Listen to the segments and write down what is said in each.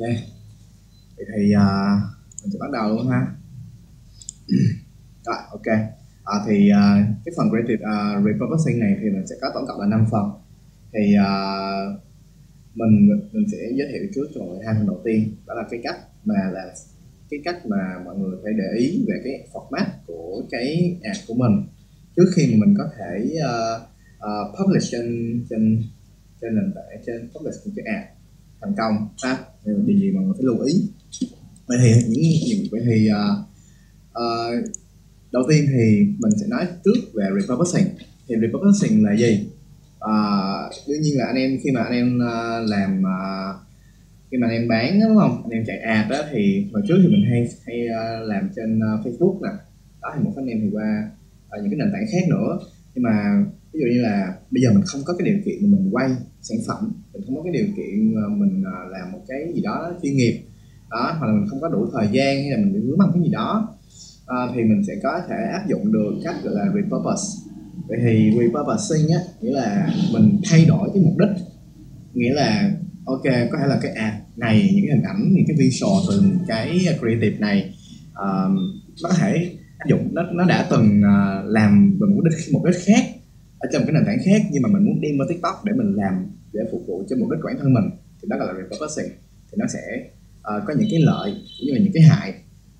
Ok. Vậy thì uh, mình sẽ bắt đầu luôn ha. Rồi ok. À, thì uh, cái phần creative uh, repurposing này thì mình sẽ có tổng cộng là 5 phần. Thì uh, mình mình sẽ giới thiệu trước cho mọi người hai phần đầu tiên. Đó là cái cách mà là cái cách mà mọi người phải để ý về cái format của cái ad của mình. Trước khi mà mình có thể uh, uh, publish trên trên trên nền tảng trên publish một cái ad thành công ha điều gì mà mình phải lưu ý. Vậy thì những những vậy thì uh, uh, đầu tiên thì mình sẽ nói trước về repurposing. Thì repurposing là gì? Uh, đương nhiên là anh em khi mà anh em uh, làm uh, khi mà anh em bán đúng không? Anh em chạy ad đó thì hồi trước thì mình hay hay uh, làm trên uh, Facebook nè. Đó thì một anh em thì qua uh, những cái nền tảng khác nữa. Nhưng mà ví dụ như là bây giờ mình không có cái điều kiện mà mình quay sản phẩm mình không có cái điều kiện mình à, làm một cái gì đó chuyên nghiệp đó hoặc là mình không có đủ thời gian hay là mình bị vướng mắc cái gì đó à, thì mình sẽ có thể áp dụng được cách gọi là repurpose. Vậy thì repurposing á nghĩa là mình thay đổi cái mục đích nghĩa là ok có thể là cái ad này những cái hình ảnh những cái visual từ cái creative này uh, nó có thể áp dụng nó nó đã từng uh, làm về mục đích một đích khác ở trong cái nền tảng khác nhưng mà mình muốn đem vào tiktok để mình làm để phục vụ cho mục đích của bản thân mình thì đó là repurposing. Thì nó sẽ uh, có những cái lợi cũng như là những cái hại.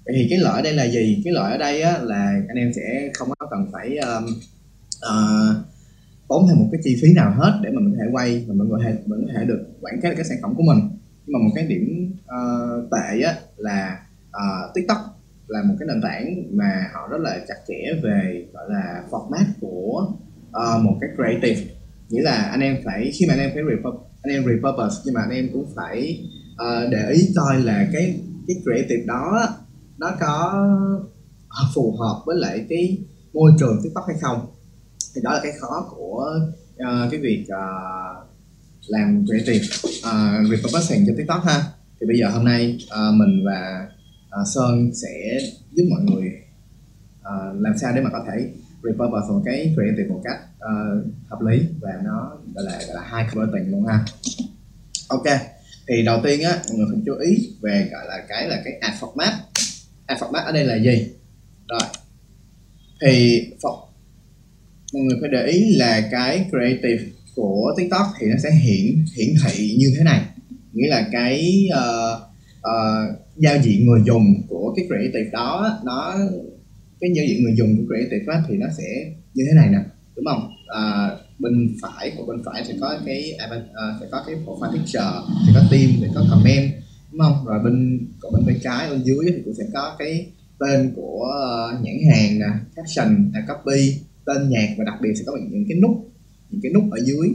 Vậy thì cái lợi ở đây là gì? Cái lợi ở đây á, là anh em sẽ không có cần phải um, uh, tốn thêm một cái chi phí nào hết để mà mình có thể quay và mình có thể mình có thể được quảng cáo cái sản phẩm của mình. Nhưng mà một cái điểm uh, tệ á, là uh, tiktok là một cái nền tảng mà họ rất là chặt chẽ về gọi là format của uh, một cái creative. Nghĩa là anh em phải khi mà anh em phải repurpose, anh em repurpose nhưng mà anh em cũng phải uh, để ý coi là cái cái creative đó nó có phù hợp với lại cái môi trường tiktok hay không. Thì đó là cái khó của uh, cái việc uh, làm creative uh, repurposing cho tiktok ha. Thì bây giờ hôm nay uh, mình và uh, sơn sẽ giúp mọi người uh, làm sao để mà có thể repurpose một cái creative một cách uh, hợp lý và nó gọi là gọi là high converting luôn ha. Ok thì đầu tiên á mọi người phải chú ý về gọi là cái là cái ad format. Ad format ở đây là gì? Rồi thì mọi người phải để ý là cái creative của tiktok thì nó sẽ hiển hiển thị như thế này. Nghĩa là cái uh, uh, giao diện người dùng của cái creative đó nó cái giao diện người dùng của creative á, thì nó sẽ như thế này nè đúng không? À, bên phải của bên phải sẽ có cái uh, sẽ có cái profile picture sẽ có team sẽ có comment đúng không? Rồi bên còn bên bên trái bên dưới thì cũng sẽ có cái tên của ờ, nhãn hàng nè caption là copy tên nhạc và đặc biệt sẽ có những cái nút những cái nút ở dưới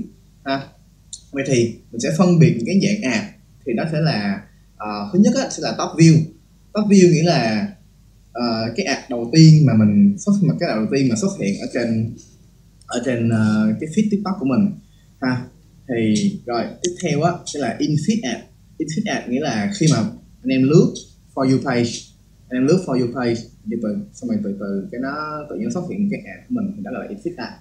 ha. Vậy thì mình sẽ phân biệt những cái dạng ad thì nó sẽ là uh, thứ nhất á, sẽ là top view. Top view nghĩa là uh, cái ad đầu tiên mà mình xuất mà cái ad đầu tiên mà xuất hiện ở trên ở trên uh, cái feed tiktok của mình ha. Thì rồi tiếp theo á sẽ là in feed ad in feed ad nghĩa là khi mà anh em lướt for you page anh em lướt for you page từ từ xong rồi từ từ cái nó tự nhiên xuất hiện cái ad của mình thì đó là in feed ad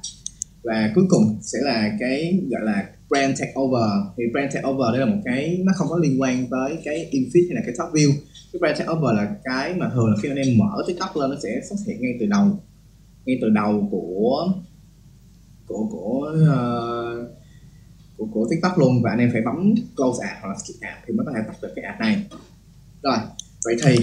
và cuối cùng sẽ là cái gọi là brand takeover thì brand takeover đây là một cái nó không có liên quan tới cái infit hay là cái top view. Cái brand takeover là cái mà thường là khi anh em mở tiktok lên nó sẽ xuất hiện ngay từ đầu. Ngay từ đầu của của của uh, của, của tiktok luôn và anh em phải bấm close ad hoặc là skip ad thì mới có thể tắt được cái ad này. Rồi vậy thì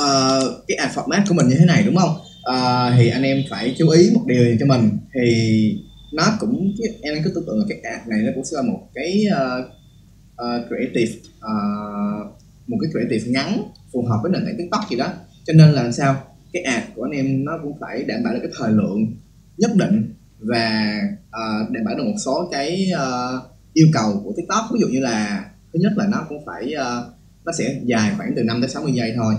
uh, cái ad format của mình như thế này đúng không? Uh, thì anh em phải chú ý một điều cho mình. Thì nó cũng em cứ tưởng tượng là cái ad này nó cũng sẽ là một cái uh, uh, creative uh, một cái creative ngắn phù hợp với nền tảng tiktok gì đó. Cho nên là sao? Cái ad của anh em nó cũng phải đảm bảo được cái thời lượng nhất định và uh, đảm bảo được một số cái uh, yêu cầu của tiktok. Ví dụ như là thứ nhất là nó cũng phải uh, nó sẽ dài khoảng từ 5 tới 60 giây thôi.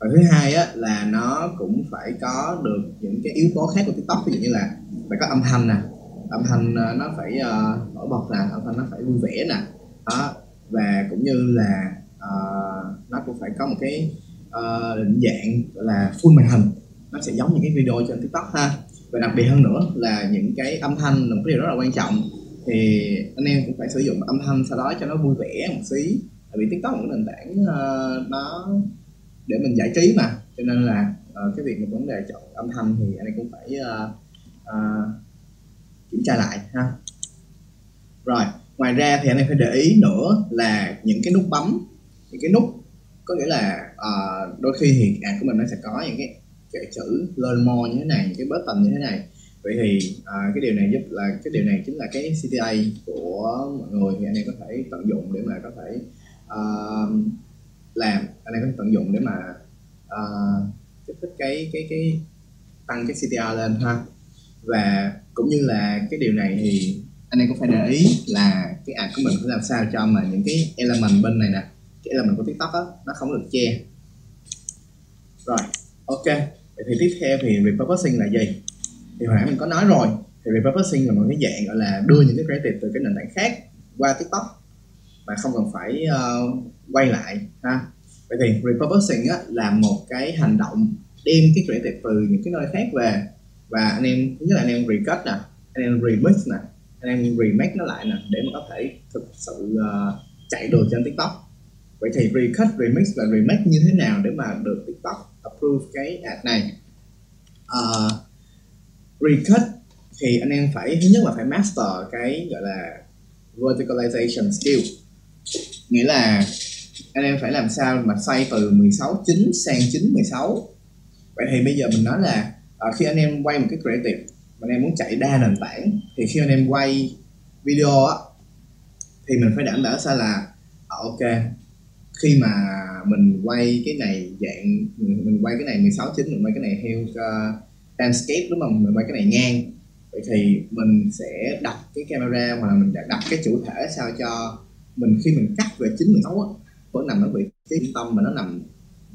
Và thứ hai á, là nó cũng phải có được những cái yếu tố khác của tiktok. Ví dụ như là phải có âm thanh nè âm thanh ờ, nó phải uh, nổi bật nè âm thanh nó phải vui vẻ nè. Đó và cũng như là uh, nó cũng phải có một cái uh, định dạng gọi là full màn hình. Nó sẽ giống những cái video trên tiktok ha. Và đặc biệt hơn nữa là những cái âm thanh là một cái điều rất là quan trọng. Thì anh em cũng phải sử dụng âm thanh sau đó cho nó vui vẻ một xí. Tại vì tiktok là một nền tảng uh, nó để mình giải trí mà. Cho nên là uh, cái việc một vấn đề chọn âm thanh thì anh em cũng phải uh, uh, kiểm tra lại ha. Rồi ngoài ra thì anh em phải để ý nữa là những cái nút bấm những cái nút có nghĩa là uh, đôi khi thì ad của mình nó sẽ có những cái cái chữ learn more như thế này những cái button như thế này. Vậy thì uh, cái điều này giúp là cái điều này chính là cái CTA của mọi người thì anh em có thể tận dụng để mà có thể uh, làm anh em có thể tận dụng để mà uh, kích thích cái cái cái tăng cái CTA lên ha và cũng như là cái điều này thì anh em cũng phải để ý là cái ảnh của mình phải làm sao cho mà những cái element bên này nè cái element của tiktok á nó không được che. Rồi ok. Vậy thì tiếp theo thì repurposing là gì? Thì hồi nãy mình có nói rồi thì repurposing là một cái dạng gọi là đưa những cái creative từ cái nền tảng khác qua tiktok mà không cần phải uh, quay lại ha. Vậy thì repurposing á, là một cái hành động đem cái creative từ những cái nơi khác về và anh em thứ nhất là anh em recut nè anh em remix nè anh em remake nó lại nè để mà có thể thực sự uh, chạy được trên tiktok. Vậy thì recut remix và remake như thế nào để mà được tiktok approve cái ad này? Uh, recut thì anh em phải thứ nhất là phải master cái gọi là verticalization skill. Nghĩa là anh em phải làm sao mà xoay từ 16 9 sang 9 16 vậy thì bây giờ mình nói là à, khi anh em quay một cái creative mà anh em muốn chạy đa nền tảng thì khi anh em quay video á thì mình phải đảm bảo sao là à, ok khi mà mình quay cái này dạng mình quay cái này 16 9 mình quay cái này theo uh, landscape đúng không? Mình quay cái này ngang vậy thì mình sẽ đặt cái camera hoặc là mình đặt cái chủ thể sao cho mình khi mình cắt về 96 á vẫn nằm ở vị trí tâm mà nó nằm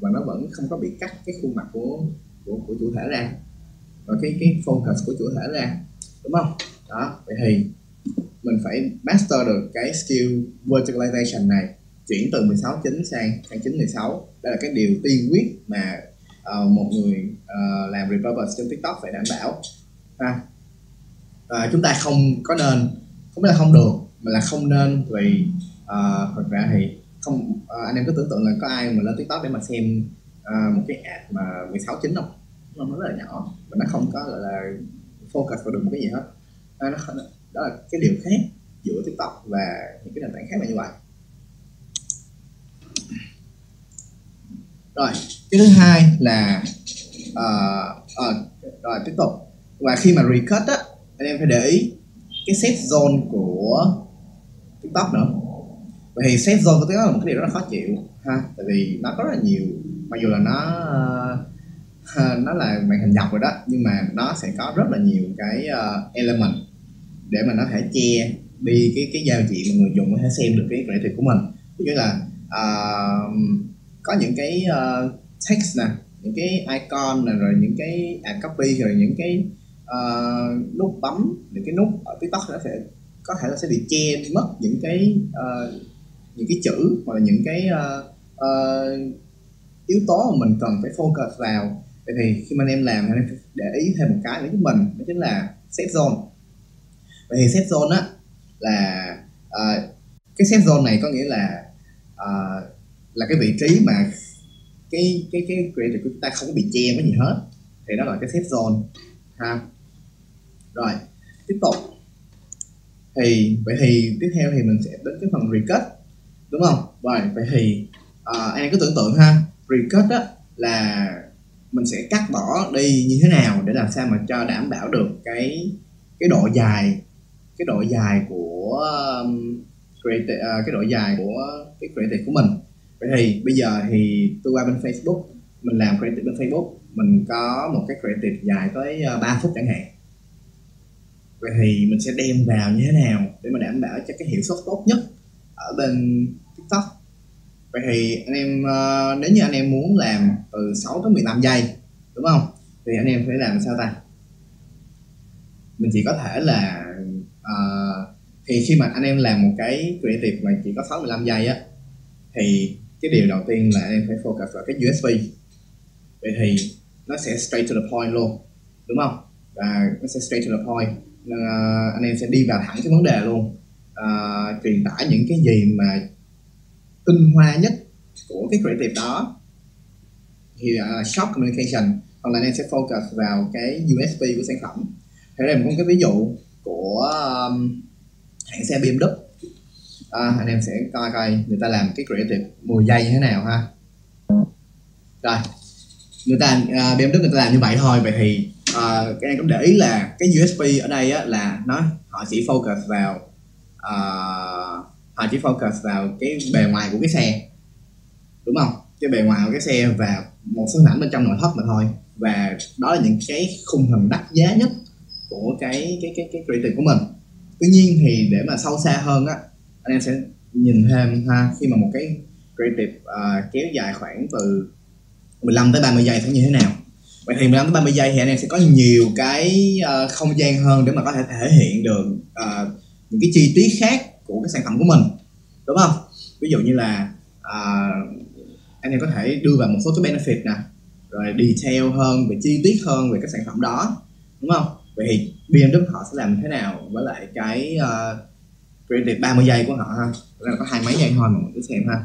và nó vẫn không có bị cắt cái khuôn mặt của của, của chủ thể ra và cái cái focus của chủ thể ra đúng không? Đó vậy thì mình phải master được cái skill verticalization này chuyển từ 16 chính sang sang 9 16 đây là cái điều tiên quyết mà uh, một người uh, làm repurpose trên tiktok phải đảm bảo. Ha. À, chúng ta không có nên không phải là không được mà là không nên vì uh, thật ra thì không uh, anh em cứ tưởng tượng là có ai mà lên tiktok để mà xem uh, một cái ad mà 16 chín không? Nó rất là nhỏ và nó không có gọi là focus vào được một cái gì hết. À, nó, đó là cái điều khác giữa tiktok và những cái nền tảng khác là như vậy. Rồi cái thứ hai là uh, uh, rồi tiếp tục. Và khi mà recut á anh em phải để ý cái set zone của tiktok nữa. Vậy thì set zone của tiktok là một cái điều rất là khó chịu ha. Tại vì nó có rất là nhiều mặc dù là nó uh, Ờ, nó là màn hình dọc rồi đó nhưng mà nó sẽ có rất là nhiều cái uh, element để mà nó thể che đi cái cái giao diện mà người dùng có thể xem được cái creative của mình. Ví dụ là uh, có những cái uh, text nè những cái icon nè rồi những cái ad copy rồi những cái uh, nút bấm những cái nút ở tiktok nó sẽ có thể là sẽ bị che mất những cái uh, những cái chữ hoặc là những cái uh, uh, yếu tố mà mình cần phải focus vào vậy thì khi mà anh em làm anh em để ý thêm một cái nữa với mình đó chính là set zone. Vậy thì set zone á là uh, cái set zone này có nghĩa là uh, là cái vị trí mà cái cái cái creative của chúng ta không có bị che cái gì hết. Thì đó là cái set zone ha. Rồi tiếp tục. Thì vậy thì tiếp theo thì mình sẽ đến cái phần recut đúng không? Rồi vậy thì uh, anh cứ tưởng tượng ha recut á là mình sẽ cắt bỏ đi như thế nào để làm sao mà cho đảm bảo được cái cái độ dài cái độ dài của um, creative, uh, cái độ dài của cái creative của mình. Vậy thì bây giờ thì tôi qua bên Facebook mình làm creative bên Facebook mình có một cái creative dài tới ờ, 3 phút chẳng hạn. Vậy thì mình sẽ đem vào như thế nào để mà đảm bảo cho cái hiệu suất tốt nhất ở bên vậy thì anh em uh, nếu như anh em muốn làm từ 6 tới 15 giây đúng không? Thì anh em phải làm sao ta? Mình chỉ có thể là uh, thì khi mà anh em làm một cái creative mà chỉ có 6 15 giây á thì cái điều đầu tiên là anh em phải focus vào cái USB vậy thì nó sẽ straight to the point luôn đúng không? Và nó sẽ straight to the point. Uh, anh em sẽ đi vào thẳng cái vấn đề luôn. Uh, truyền tải những cái gì mà tinh hoa nhất của cái creative đó. Thì uh, shop communication hoặc là anh em sẽ focus vào cái USP của sản phẩm. Thế đây một cái ví dụ của um, hãng xe BMW à, anh em sẽ coi coi người ta làm cái creative 10 giây như thế nào ha. Rồi người ta à, uh, BMW người ta làm như vậy thôi. Vậy thì à, uh, các em cũng để ý là cái USP ở đây á, là nó họ chỉ focus vào uh, họ chỉ focus vào cái bề ngoài của cái xe. Đúng không? Cái bề ngoài của cái xe và một số hình ảnh bên trong nội thất mà thôi. Và đó là những cái khung hình đắt giá nhất của cái cái cái cái creative của mình. Tuy nhiên thì để mà sâu xa hơn á anh em sẽ nhìn thêm ha khi mà một cái creative uh, kéo dài khoảng từ 15 tới 30 giây sẽ như thế nào. Vậy thì 15 tới 30 giây thì anh em sẽ có nhiều cái uh, không gian hơn để mà có thể thể hiện được uh, những cái chi tiết khác của cái sản phẩm của mình đúng không? Ví dụ như là uh, anh em có thể đưa vào một số cái benefit nè rồi detail hơn về chi tiết hơn về cái sản phẩm đó đúng không? Vậy thì BMW họ sẽ làm thế nào với lại cái uh, creative 30 giây của họ ha? Là có hai mấy giây thôi mà mình cứ xem ha.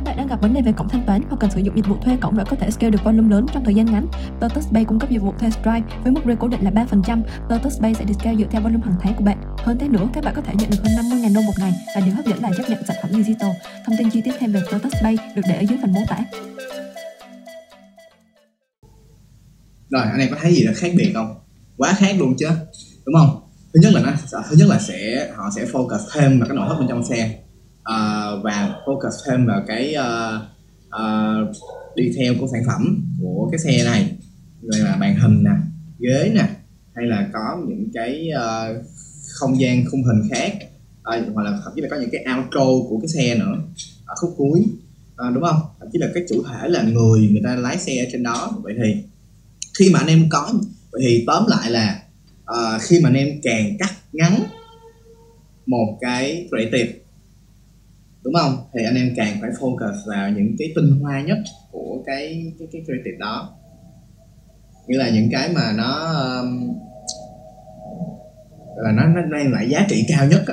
Các bạn đang gặp vấn đề về cổng thanh toán hoặc cần sử dụng dịch vụ thuê cổng để có thể scale được volume lớn trong thời gian ngắn. Lotus Pay cung cấp dịch vụ thuê Stripe với mức rate cố định là 3%. Lotus Pay sẽ discount dựa theo volume hàng tháng của bạn. Hơn thế nữa, các bạn có thể nhận được hơn 50.000 đô một ngày và điều hấp dẫn là chấp nhận sản phẩm digital. Thông tin chi tiết thêm về Lotus Pay được để ở dưới phần mô tả. Rồi, anh em có thấy gì là khác biệt không? Quá khác luôn chứ, đúng không? Thứ nhất là nó thứ nhất là sẽ họ sẽ focus thêm vào cái nội thất bên trong xe uh, và focus thêm vào cái uh, uh, detail của sản phẩm của cái xe này. Rồi là màn hình nè ghế nè hay là có những cái uh, không gian khung hình khác uh, hoặc là thậm chí là có những cái outro của cái xe nữa ở khúc cuối uh, đúng không? Thậm chí là cái chủ thể là người người ta lái xe ở trên đó. Vậy thì khi mà anh em có vậy thì tóm lại là uh, khi mà anh em càng cắt ngắn một cái creative đúng không? Thì anh em càng phải focus vào những cái tinh hoa nhất của cái cái cái creative đó. Nghĩa là những cái mà nó um, là nó nó mang lại giá trị cao nhất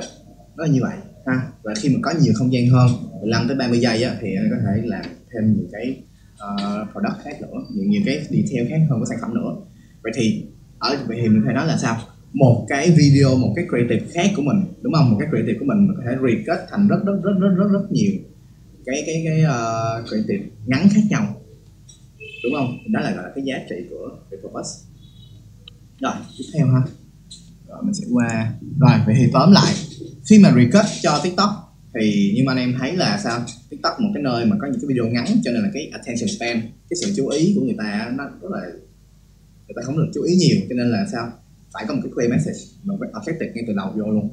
nó là như vậy ha. Và khi mà có nhiều không gian hơn 15 tới 30 giây á, thì anh có thể làm thêm nhiều cái uh, product khác nữa nhiều nhiều cái detail khác hơn của sản phẩm nữa. Vậy thì ở vậy thì mình phải nói là sao? Một cái video một cái creative khác của mình đúng không? Một cái creative của mình có thể recut thành rất rất rất rất rất rất nhiều cái cái cái uh, creative ngắn khác nhau. Đúng không? Đó là gọi là cái giá trị của repurpose rồi tiếp theo ha. Rồi mình sẽ qua. Rồi vậy thì tóm lại khi mà recut cho tiktok thì như mà anh em thấy là sao? Tiktok một cái nơi mà có những cái video ngắn cho nên là cái attention span cái sự chú ý của người ta nó rất là người ta không được chú ý nhiều cho nên là sao? Phải có một cái clear message một cái objective ngay từ đầu vô luôn.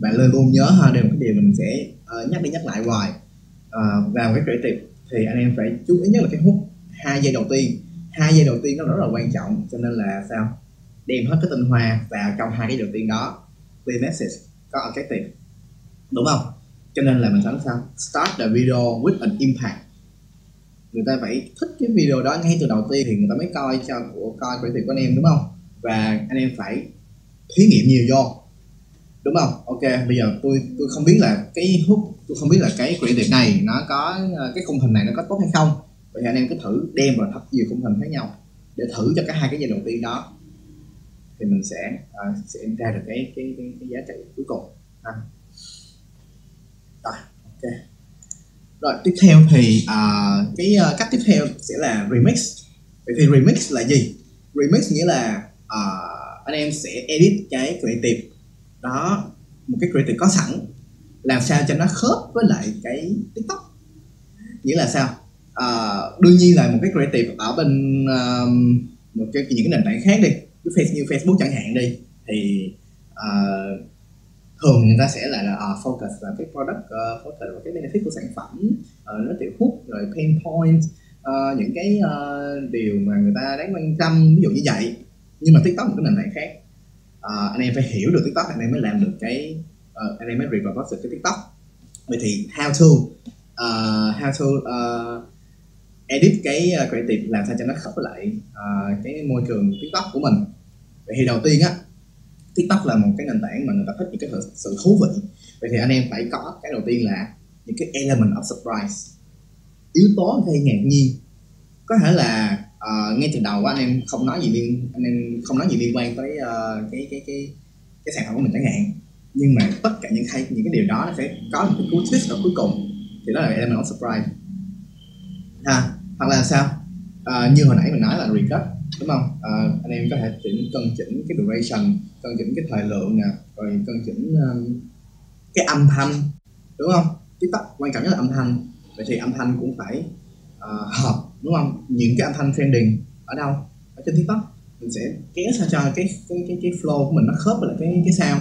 Và luôn luôn nhớ ha đây là một cái điều mình sẽ uh, nhắc đi nhắc lại hoài. Ờ, uh, vào cái creative thì anh em phải chú ý nhất là cái hút hai giây đầu tiên. Hai giây đầu tiên nó rất là quan trọng cho nên là sao? Đem hết cái tinh hoa vào trong hai cái đầu tiên đó. Clear message có objective đúng không? Cho nên là mình sẵn sao? Start the video with an impact. Người ta phải thích cái video đó ngay từ đầu tiên thì người ta mới coi cho của coi creative của anh em đúng không? Và anh em phải thí nghiệm nhiều vô đúng không? Ok bây giờ tôi tôi không biết là cái hút tôi không biết là cái creative này nó có cái khung hình này nó có tốt hay không. Vậy thì anh em cứ thử đem vào thật nhiều khung hình khác nhau để thử cho cả hai cái giai đầu tiên đó. Thì mình sẽ uh, sẽ ra được cái cái cái, cái giá trị cuối cùng. Ha rồi ok. Rồi tiếp theo thì uh, cái uh, cách tiếp theo sẽ là remix. Vậy thì remix là gì? Remix nghĩa là uh, anh em sẽ edit cái creative. Đó một cái creative có sẵn làm sao cho nó khớp với lại cái tiktok. Nghĩa là sao? Uh, đương nhiên là một cái creative ở bên uh, một cái những cái nền tảng khác đi như facebook chẳng hạn đi thì uh, thường người ta sẽ lại là uh, focus vào cái product uh, focus vào cái benefit của sản phẩm uh, nó tiểu hút rồi pain point uh, những cái uh, điều mà người ta đáng quan tâm ví dụ như vậy nhưng mà tiktok một cái nền tảng khác. À, anh em phải hiểu được tiktok anh em mới làm được cái uh, anh em mới repurpose được cái tiktok. Vậy thì how to uh, how to uh, edit cái uh, creative làm sao cho nó khớp với lại uh, cái môi trường tiktok của mình. Vậy thì đầu tiên á tiktok là một cái nền tảng mà người ta thích những cái sự thú vị. Vậy thì anh em phải có cái đầu tiên là những cái element of surprise. Yếu tố gây ngạc nhiên. Có thể là uh, ngay từ đầu anh em không nói gì liên anh em không nói gì liên quan tới uh, cái cái cái cái sản phẩm của mình chẳng hạn. Nhưng mà tất cả những hay những cái điều đó nó sẽ có một cái cú twist ở cuối cùng. Thì đó là element of surprise. Ha hoặc là sao? Uh, như hồi nãy mình nói là recut đúng không? Uh, anh em có thể chỉnh cân chỉnh cái duration cân chỉnh cái thời lượng nè rồi cân chỉnh um, cái âm thanh đúng không? Tiktok quan trọng nhất là âm thanh. Vậy thì âm thanh cũng phải uh, hợp đúng không? Những cái âm thanh trending ở đâu? Ở trên tiktok. Mình sẽ kéo sao cho cái cái cái cái flow của mình nó khớp với lại cái cái sao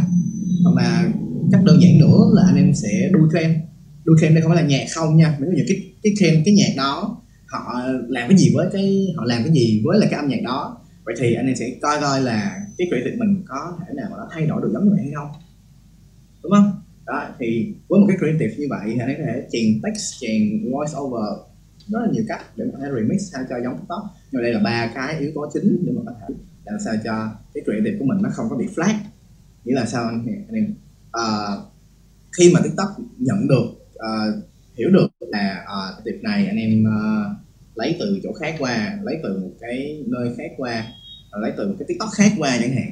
hoặc là cách đơn giản nữa là anh em sẽ đu trend. Đu trend đây không phải là nhạc không nha. Mình có những cái cái trend, cái nhạc đó, họ làm cái gì với cái, họ làm cái gì với lại cái âm nhạc đó, vậy thì anh em sẽ coi coi là cái creative mình có thể nào mà nó thay đổi được giống như vậy hay không. Đúng không? Đó, thì với một cái creative như vậy thì anh em có thể chèn text, chèn voice over rất là nhiều cách để có thể remix sao cho giống tiktok nhưng đây là ba cái yếu tố chính để mà có thể làm sao cho cái creative của mình nó không có bị flat. Nghĩa là sao anh? Em uh, khi mà tiktok nhận được uh, hiểu được là ờ, uh, tiệp này anh em uh, lấy từ chỗ khác qua lấy từ một cái nơi khác qua lấy từ một cái tiktok khác qua chẳng hạn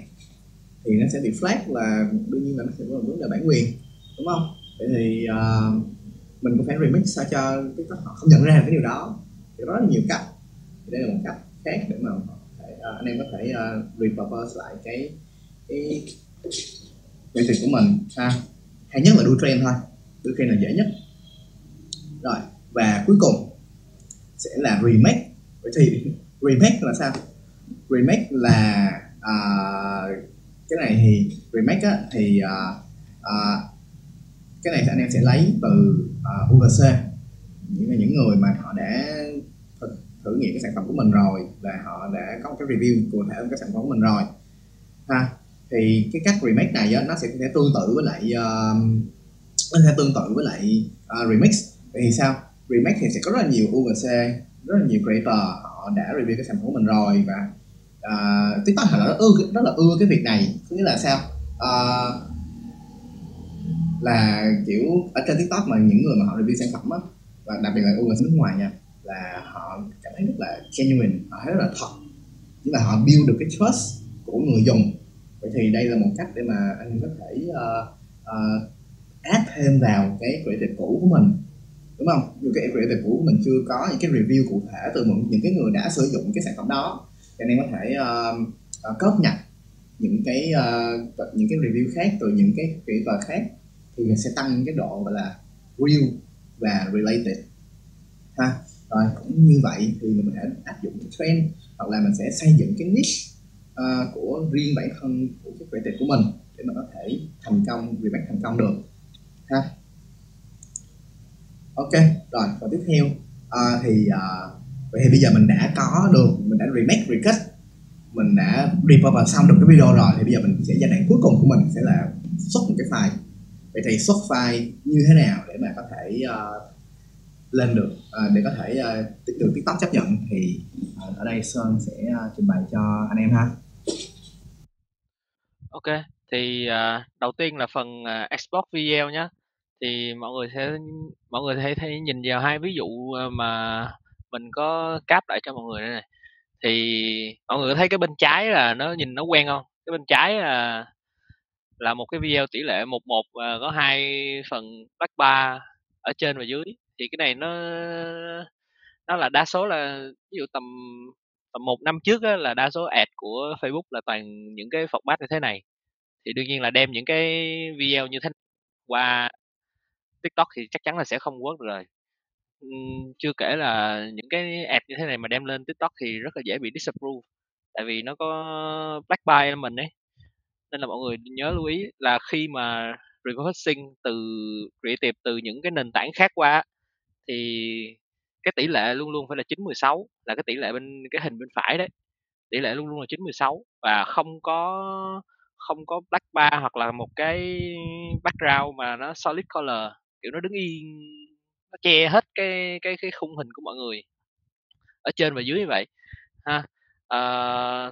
thì nó sẽ bị flat và đương nhiên là nó sẽ có một vấn đề bản quyền đúng không? Vậy thì uh, mình cũng phải remix sao cho tiktok họ không nhận ra cái điều đó. Thì rất là nhiều cách. Thì đây là một cách khác để mà thể, uh, anh em có thể uh, repurpose lại cái cái cái của mình ha. Hay nhất là đua trend thôi. Đua trend là dễ nhất. Rồi và cuối cùng sẽ là remake. Vậy thì remake là sao? Remake là uh, cái này thì remake á, thì uh, uh, cái này thì anh em sẽ lấy từ à, uh, UGC những là những người mà họ đã thử, thử nghiệm cái sản phẩm của mình rồi và họ đã có một cái review cụ thể về cái sản phẩm của mình rồi. Ha thì cái cách remake này á, nó sẽ, sẽ tương tự với lại uh, nó sẽ tương tự với lại uh, remix. Thì sao? Remake thì sẽ có rất là nhiều UGC rất là nhiều creator họ đã review cái sản phẩm của mình rồi và uh, tiktok họ rất ưa rất là ưa cái việc này. Có nghĩa là sao? Uh, là kiểu ở trên tiktok mà những người mà họ review sản phẩm á và đặc biệt là UGC nước ngoài nha là họ cảm thấy rất là genuine họ thấy rất là thật. Nhưng là họ build được cái trust của người dùng. Vậy thì đây là một cách để mà anh có thể uh, uh, add thêm vào cái creative cũ của mình đúng không? Dù cái creative cũ của mình chưa có những cái review cụ thể từ những, những cái người đã sử dụng cái sản phẩm đó cho nên có thể uh, uh, cóp nhặt những cái uh, những cái review khác từ những cái creator khác thì mình sẽ tăng cái độ gọi là real và related. Ha rồi cũng như vậy thì mình có thể áp dụng cái trend hoặc là mình sẽ xây dựng cái niche uh, của riêng bản thân của cái creative của mình để mình có thể thành công remake thành công được. Ha. Ok rồi và tiếp theo uh, thì uh, vậy thì bây giờ mình đã có được mình đã remake recut mình đã repurpose xong được cái video rồi thì bây giờ mình sẽ giai đoạn cuối cùng của mình sẽ là xuất một cái file vậy thì xuất file như thế nào để mà có thể uh, lên được uh, để có thể uh, được tiktok chấp nhận? Thì uh, ở đây sơn sẽ uh, trình bày cho anh em ha. Ok thì uh, đầu tiên là phần uh, export video nhé thì mọi người sẽ mọi người thấy thấy nhìn vào hai ví dụ mà mình có cáp lại cho mọi người đây này. Thì mọi người thấy cái bên trái là nó nhìn nó quen không? Cái bên trái là là một cái video tỷ lệ một một có hai phần black bar ở trên và dưới. Thì cái này nó nó là đa số là ví dụ tầm tầm một năm trước á, là đa số ad của Facebook là toàn những cái format như thế này. Thì đương nhiên là đem những cái video như thế qua TikTok thì chắc chắn là sẽ không work rồi. Chưa kể là những cái ad như thế này mà đem lên TikTok thì rất là dễ bị disapprove tại vì nó có black buy element ấy nên là mọi người nhớ lưu ý là khi mà repurposing từ creative từ những cái nền tảng khác qua thì cái tỷ lệ luôn luôn phải là 916 là cái tỷ lệ bên cái hình bên phải đấy. Tỷ lệ luôn luôn là 916 và không có không có black bar hoặc là một cái background mà nó solid color kiểu nó đứng yên nó che hết cái cái cái khung hình của mọi người ở trên và dưới như vậy ha. À,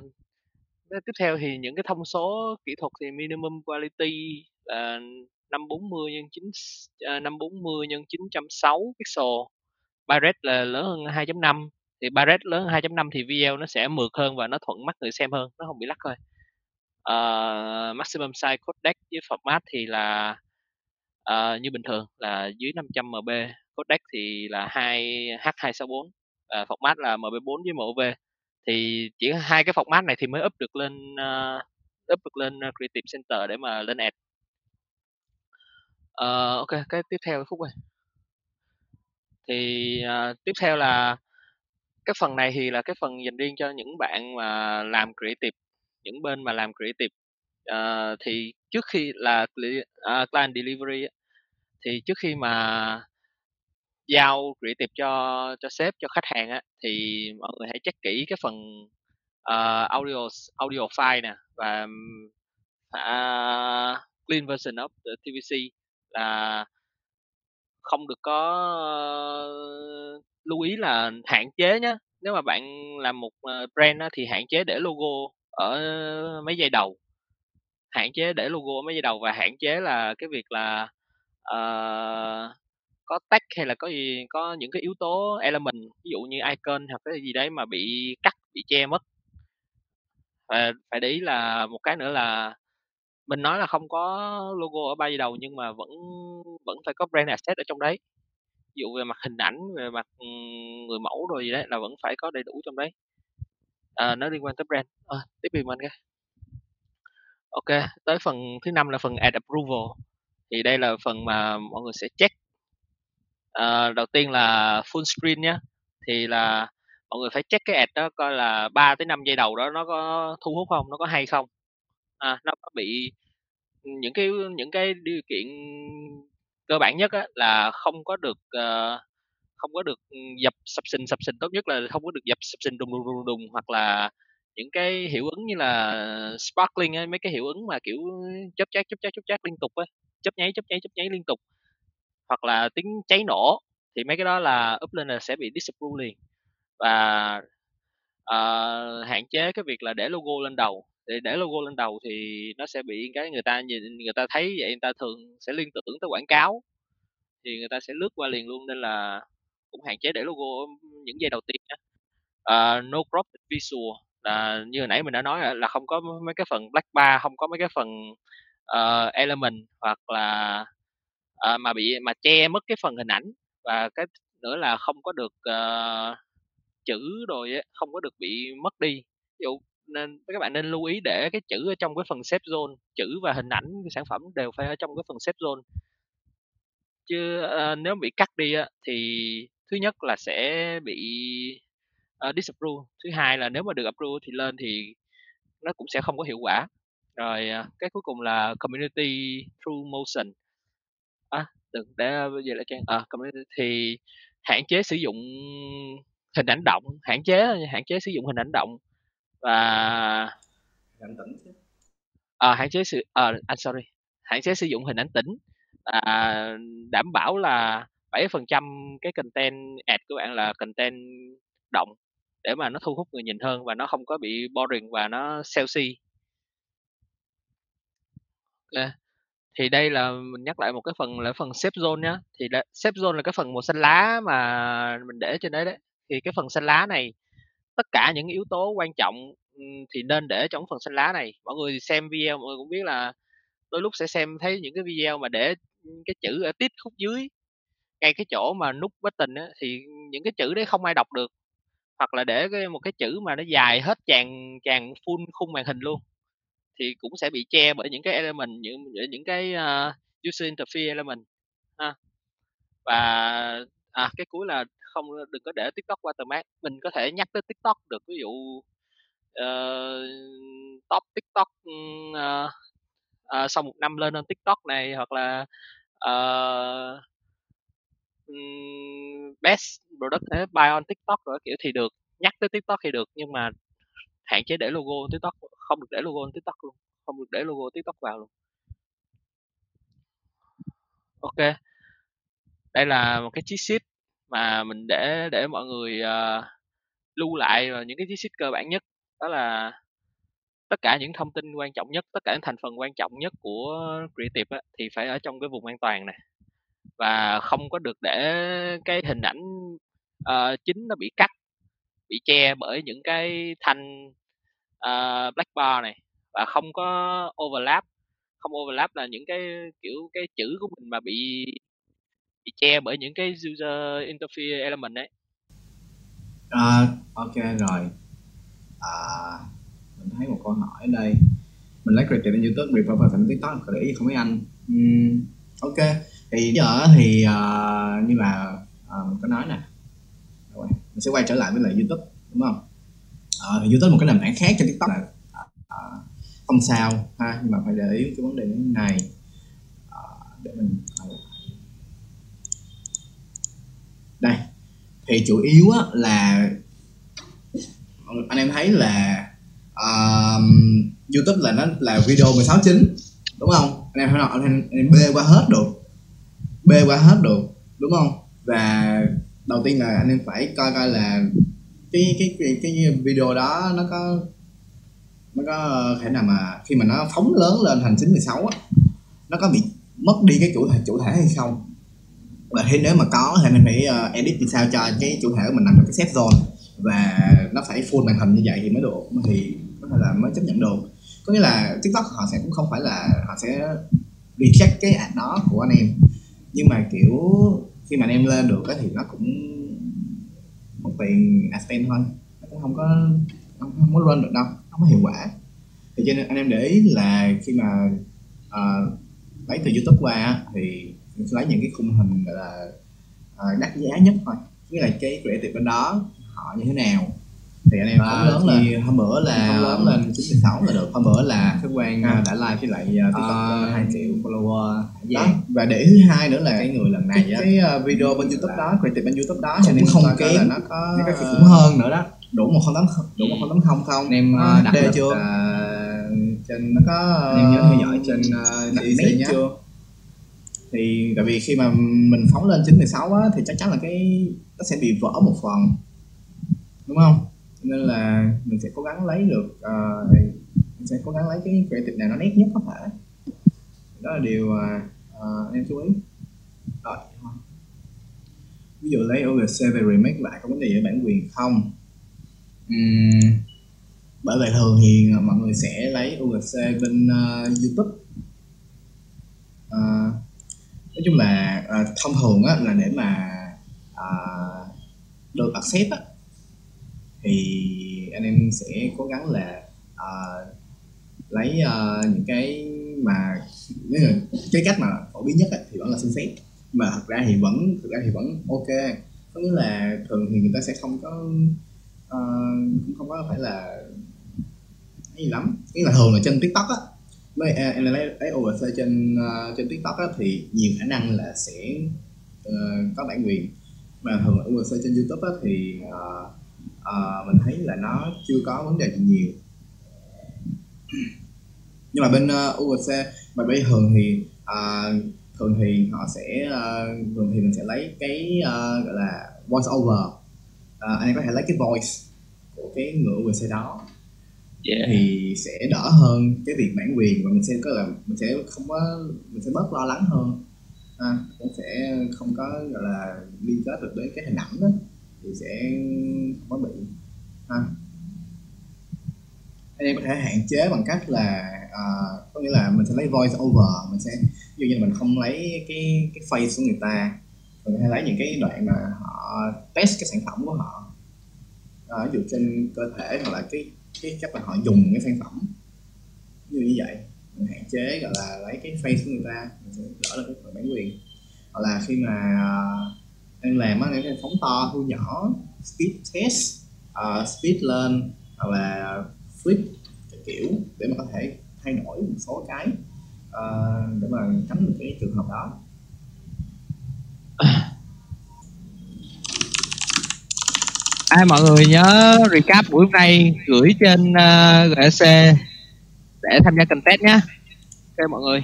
tiếp theo thì những cái thông số kỹ thuật thì minimum quality là 540 nhân 9 uh, 540 nhân 960 pixel. Bitrate là lớn hơn 2.5 thì bitrate lớn hơn 2.5 thì video nó sẽ mượt hơn và nó thuận mắt người xem hơn nó không bị lắc thôi. Uh, maximum size codec với format thì là uh, như bình thường là dưới 500 MB codec thì là 2 H264 uh, format là MP4 với MOV thì chỉ hai cái format này thì mới up được lên uh, up được lên ờ, Creative Center để mà lên ad. Uh, ok cái tiếp theo phút ơi. Thì uh, tiếp theo là cái phần này thì là cái phần dành riêng cho những bạn mà làm creative những bên mà làm creative. Uh, thì trước khi là uh, client delivery thì trước khi mà giao creative cho cho sếp cho khách hàng á thì mọi người hãy check kỹ cái phần uh, audio audio file nè và uh, clean version of the TVC là không được có uh, lưu ý là hạn chế nhé nếu mà bạn làm một ờ, brand á, thì hạn chế để logo ở mấy giây đầu. Hạn chế để logo ở mấy giây đầu và hạn chế là cái việc là uh, có tag hay là có gì có những cái yếu tố element ví dụ như icon hoặc cái gì đấy mà bị cắt bị che mất. Và phải để ý là một cái nữa là mình nói là không có logo ở ba giây đầu nhưng mà vẫn vẫn phải có brand asset ở trong đấy. Ví dụ về mặt hình ảnh về mặt ừ, người mẫu rồi gì đấy là vẫn phải có đầy đủ trong đấy. À, nó liên quan tới brand. À, tiếp đi mình cái ok tới phần thứ năm là phần ad approval. Thì đây là phần mà mọi người sẽ check à, đầu tiên là full screen nhé thì là mọi người phải check cái ad đó coi là 3 tới 5 giây đầu đó nó có thu hút không nó có hay không. À, nó có bị những cái những cái điều kiện cơ bản nhất á, là không có được uh, không có được dập sập sình sập sình tốt nhất là không có được dập sập sình đùng đùng đùng đùng hoặc là những cái hiệu ứng như là sparkling ấy, mấy cái hiệu ứng mà kiểu chớp chát chớp chát chớp chát liên tục á chớp nháy chớp nháy chớp nháy liên tục hoặc là tiếng cháy nổ thì mấy cái đó là up lên là sẽ bị disapprove liền. Và uh, hạn chế cái việc là để logo lên đầu. Để để logo lên đầu thì nó sẽ bị cái người ta nhìn người ta thấy vậy người ta thường sẽ liên tưởng tới quảng cáo thì người ta sẽ lướt qua liền luôn. Nên là cũng hạn chế để logo những giây đầu tiên đó. Uh, ờ, no crop visual là như hồi nãy mình đã nói là không có mấy cái phần black bar không có mấy cái phần uh, element hoặc là à, mà bị mà che mất cái phần hình ảnh và cái nữa là không có được uh, chữ rồi ấy, không có được bị mất đi. Ví dụ nên các bạn nên lưu ý để cái chữ ở trong cái phần xếp zone chữ và hình ảnh cái sản phẩm đều phải ở trong cái phần xếp zone. Chứ uh, nếu bị cắt đi á, thì thứ nhất là sẽ bị uh, disapprove. Thứ hai là nếu mà được approve thì lên thì nó cũng sẽ không có hiệu quả. Rồi uh, cái cuối cùng là community through motion à đừng để bây giờ lại trang à, community thì hạn chế sử dụng hình ảnh động hạn chế hạn chế sử dụng hình ảnh động và hình ảnh tĩnh à, hạn chế sự à, anh sorry hạn chế sử dụng hình ảnh tĩnh à, đảm bảo là 7% cái content ad của bạn là content động để mà nó thu hút người nhìn hơn và nó không có bị boring và nó salesy okay thì đây là mình nhắc lại một cái phần là phần xếp zone nhá. Thì là, xếp zone là cái phần màu xanh lá mà mình để trên đấy đấy. Thì cái phần xanh lá này tất cả những yếu tố quan trọng thì nên để trong phần xanh lá này. Mọi người xem video mọi người cũng biết là đôi lúc sẽ xem thấy những cái video mà để cái chữ ở tít khúc dưới ngay cái chỗ mà nút button á thì những cái chữ đấy không ai đọc được. Hoặc là để cái một cái chữ mà nó dài hết tràn tràn full khung màn hình luôn thì cũng sẽ bị che bởi những cái element những những cái uh, user interface element ha. và à cái cuối là không đừng có để tiktok watermark mình có thể nhắc tới tiktok được ví dụ uh, top tiktok uh, uh, sau một năm lên lên tiktok này hoặc là uh, best product thế buy on tiktok rồi kiểu thì được nhắc tới tiktok thì được nhưng mà hạn chế để logo tiktok không được để logo tiktok luôn không được để logo tiktok vào luôn. Ok đây là một cái cheat sheet mà mình để để mọi người uh, lưu lại những cái cheat sheet cơ bản nhất. Đó là tất cả những thông tin quan trọng nhất tất cả những thành phần quan trọng nhất của creative á, thì phải ở trong cái vùng an toàn này. Và không có được để cái hình ảnh uh, chính nó bị cắt bị che bởi những cái thanh Ờ, uh, black bar này và không có overlap. Không overlap là những cái kiểu cái chữ của mình mà bị bị che bởi những cái user interface element đấy uh, ờ, ok rồi. À, mình thấy một câu hỏi ở đây. Mình lấy credit trên youtube report thành tiktok có để ý không mấy anh. Uhm, ok. Thì giờ thì uh, như là uh, mình có nói nè. Rồi mình sẽ quay trở lại với lại youtube đúng không? Uh, youtube một cái nền tảng khác cho tiktok. Là uh, không sao ha nhưng mà phải để ý cái vấn đề này. Uh, để mình đây thì chủ yếu á, là anh em thấy là uh, YouTube là nó là video 16 chín đúng không? Anh em thấy anh em, anh em bê qua hết được. Bê qua hết được đúng không? Và đầu tiên là anh em phải coi coi là cái cái cái, cái video đó nó có nó có thể nào mà khi mà nó phóng lớn lên thành 916 á nó có bị mất đi cái chủ thể chủ thể hay không? Và thế nếu mà có thì mình phải uh, edit thì sao cho cái chủ thể của mình nằm trong cái set zone. Và nó phải full màn hình như vậy thì mới được thì có thể là mới chấp nhận được. Có nghĩa là tiktok họ sẽ cũng không phải là họ sẽ reject cái ad đó của anh em. Nhưng mà kiểu khi mà anh em lên được thì nó cũng tiền ad spend thôi. Nó cũng không có không, không có run được đâu không có hiệu quả. Thì cho nên anh em để ý là khi mà uh, lấy từ youtube qua thì mình sẽ lấy những cái khung hình gọi là uh, đắt giá nhất thôi. Nghĩa là cái creative bên đó họ như thế nào thì anh em phóng lớn lên. hôm bữa là phóng lớn lên. 96 là được hôm bữa là khách quan à. đã like với lại uh, tiktok hai uh, triệu follower. Đó. và để thứ hai nữa là cái người lần này cái, cái video bên youtube đó creative bên youtube đó cho nên không kém. nó có nó có cũng hơn nữa đó. Đủ một không tám đủ một không tám không không? Em đặt chưa? uh, trên nó có em nhớ theo dõi trên uh, nhé. chưa? Thì tại vì khi mà mình phóng lên 916 á thì chắc chắn là cái nó sẽ bị vỡ một phần. Đúng không nên là mình sẽ cố gắng lấy được uh, mình sẽ cố gắng lấy cái creative nào nó nét nhất có thể. Đó là điều mà uh, em chú ý. Rồi ví dụ lấy OGC về remake lại có vấn đề về bản quyền không? Uhm, bởi vậy thường thì mọi người sẽ lấy OGC bên uh, YouTube. Uh, nói chung là uh, thông thường á là để mà uh, được accept á thì anh em sẽ cố gắng là uh, lấy uh, những cái mà cái cách mà phổ biến nhất thì vẫn là xin phép mà thật ra thì vẫn thực ra thì vẫn ok. Có nghĩa là thường thì người ta sẽ không có uh, cũng không có phải là cái gì lắm. Nghĩa là thường là trên tiktok á. Với em lấy lấy OVC trên uh, trên tiktok á, thì nhiều khả năng là sẽ uh, có bản quyền. Mà thường là OVC trên youtube á, thì uh, uh, mình thấy là nó chưa có vấn đề gì nhiều. Nhưng mà bên uh, UGC mà bây thường thì uh, thường thì họ sẽ uh, thường thì mình sẽ lấy cái uh, gọi là voice over. Uh, anh em có thể lấy cái voice của cái người UGC đó. Yeah. thì sẽ đỡ hơn cái việc bản quyền và mình sẽ có là mình sẽ không có mình sẽ bớt lo lắng hơn. À, cũng sẽ không có gọi là liên kết được đến cái hình ảnh đó thì sẽ không có bị ha. Anh em có thể hạn chế bằng cách là uh, có nghĩa là mình sẽ lấy voice over mình sẽ ví dụ như là mình không lấy cái cái face của người ta mình hay lấy những cái đoạn mà họ test cái sản phẩm của họ. Uh, ví dụ trên cơ thể hoặc là cái cái cách mà họ dùng cái sản phẩm. Như như vậy mình hạn chế gọi là lấy cái face của người ta mình sẽ đỡ là cái phần bản quyền. Hoặc là khi mà à, đang làm á để phóng to thu nhỏ speed test uh, speed lên hoặc là flip kiểu để mà có thể thay đổi một số cái uh, để mà tránh được cái trường hợp đó ai mọi người nhớ recap buổi hôm nay gửi trên ờ, uh, GC để tham gia contest nhé. Ok mọi người.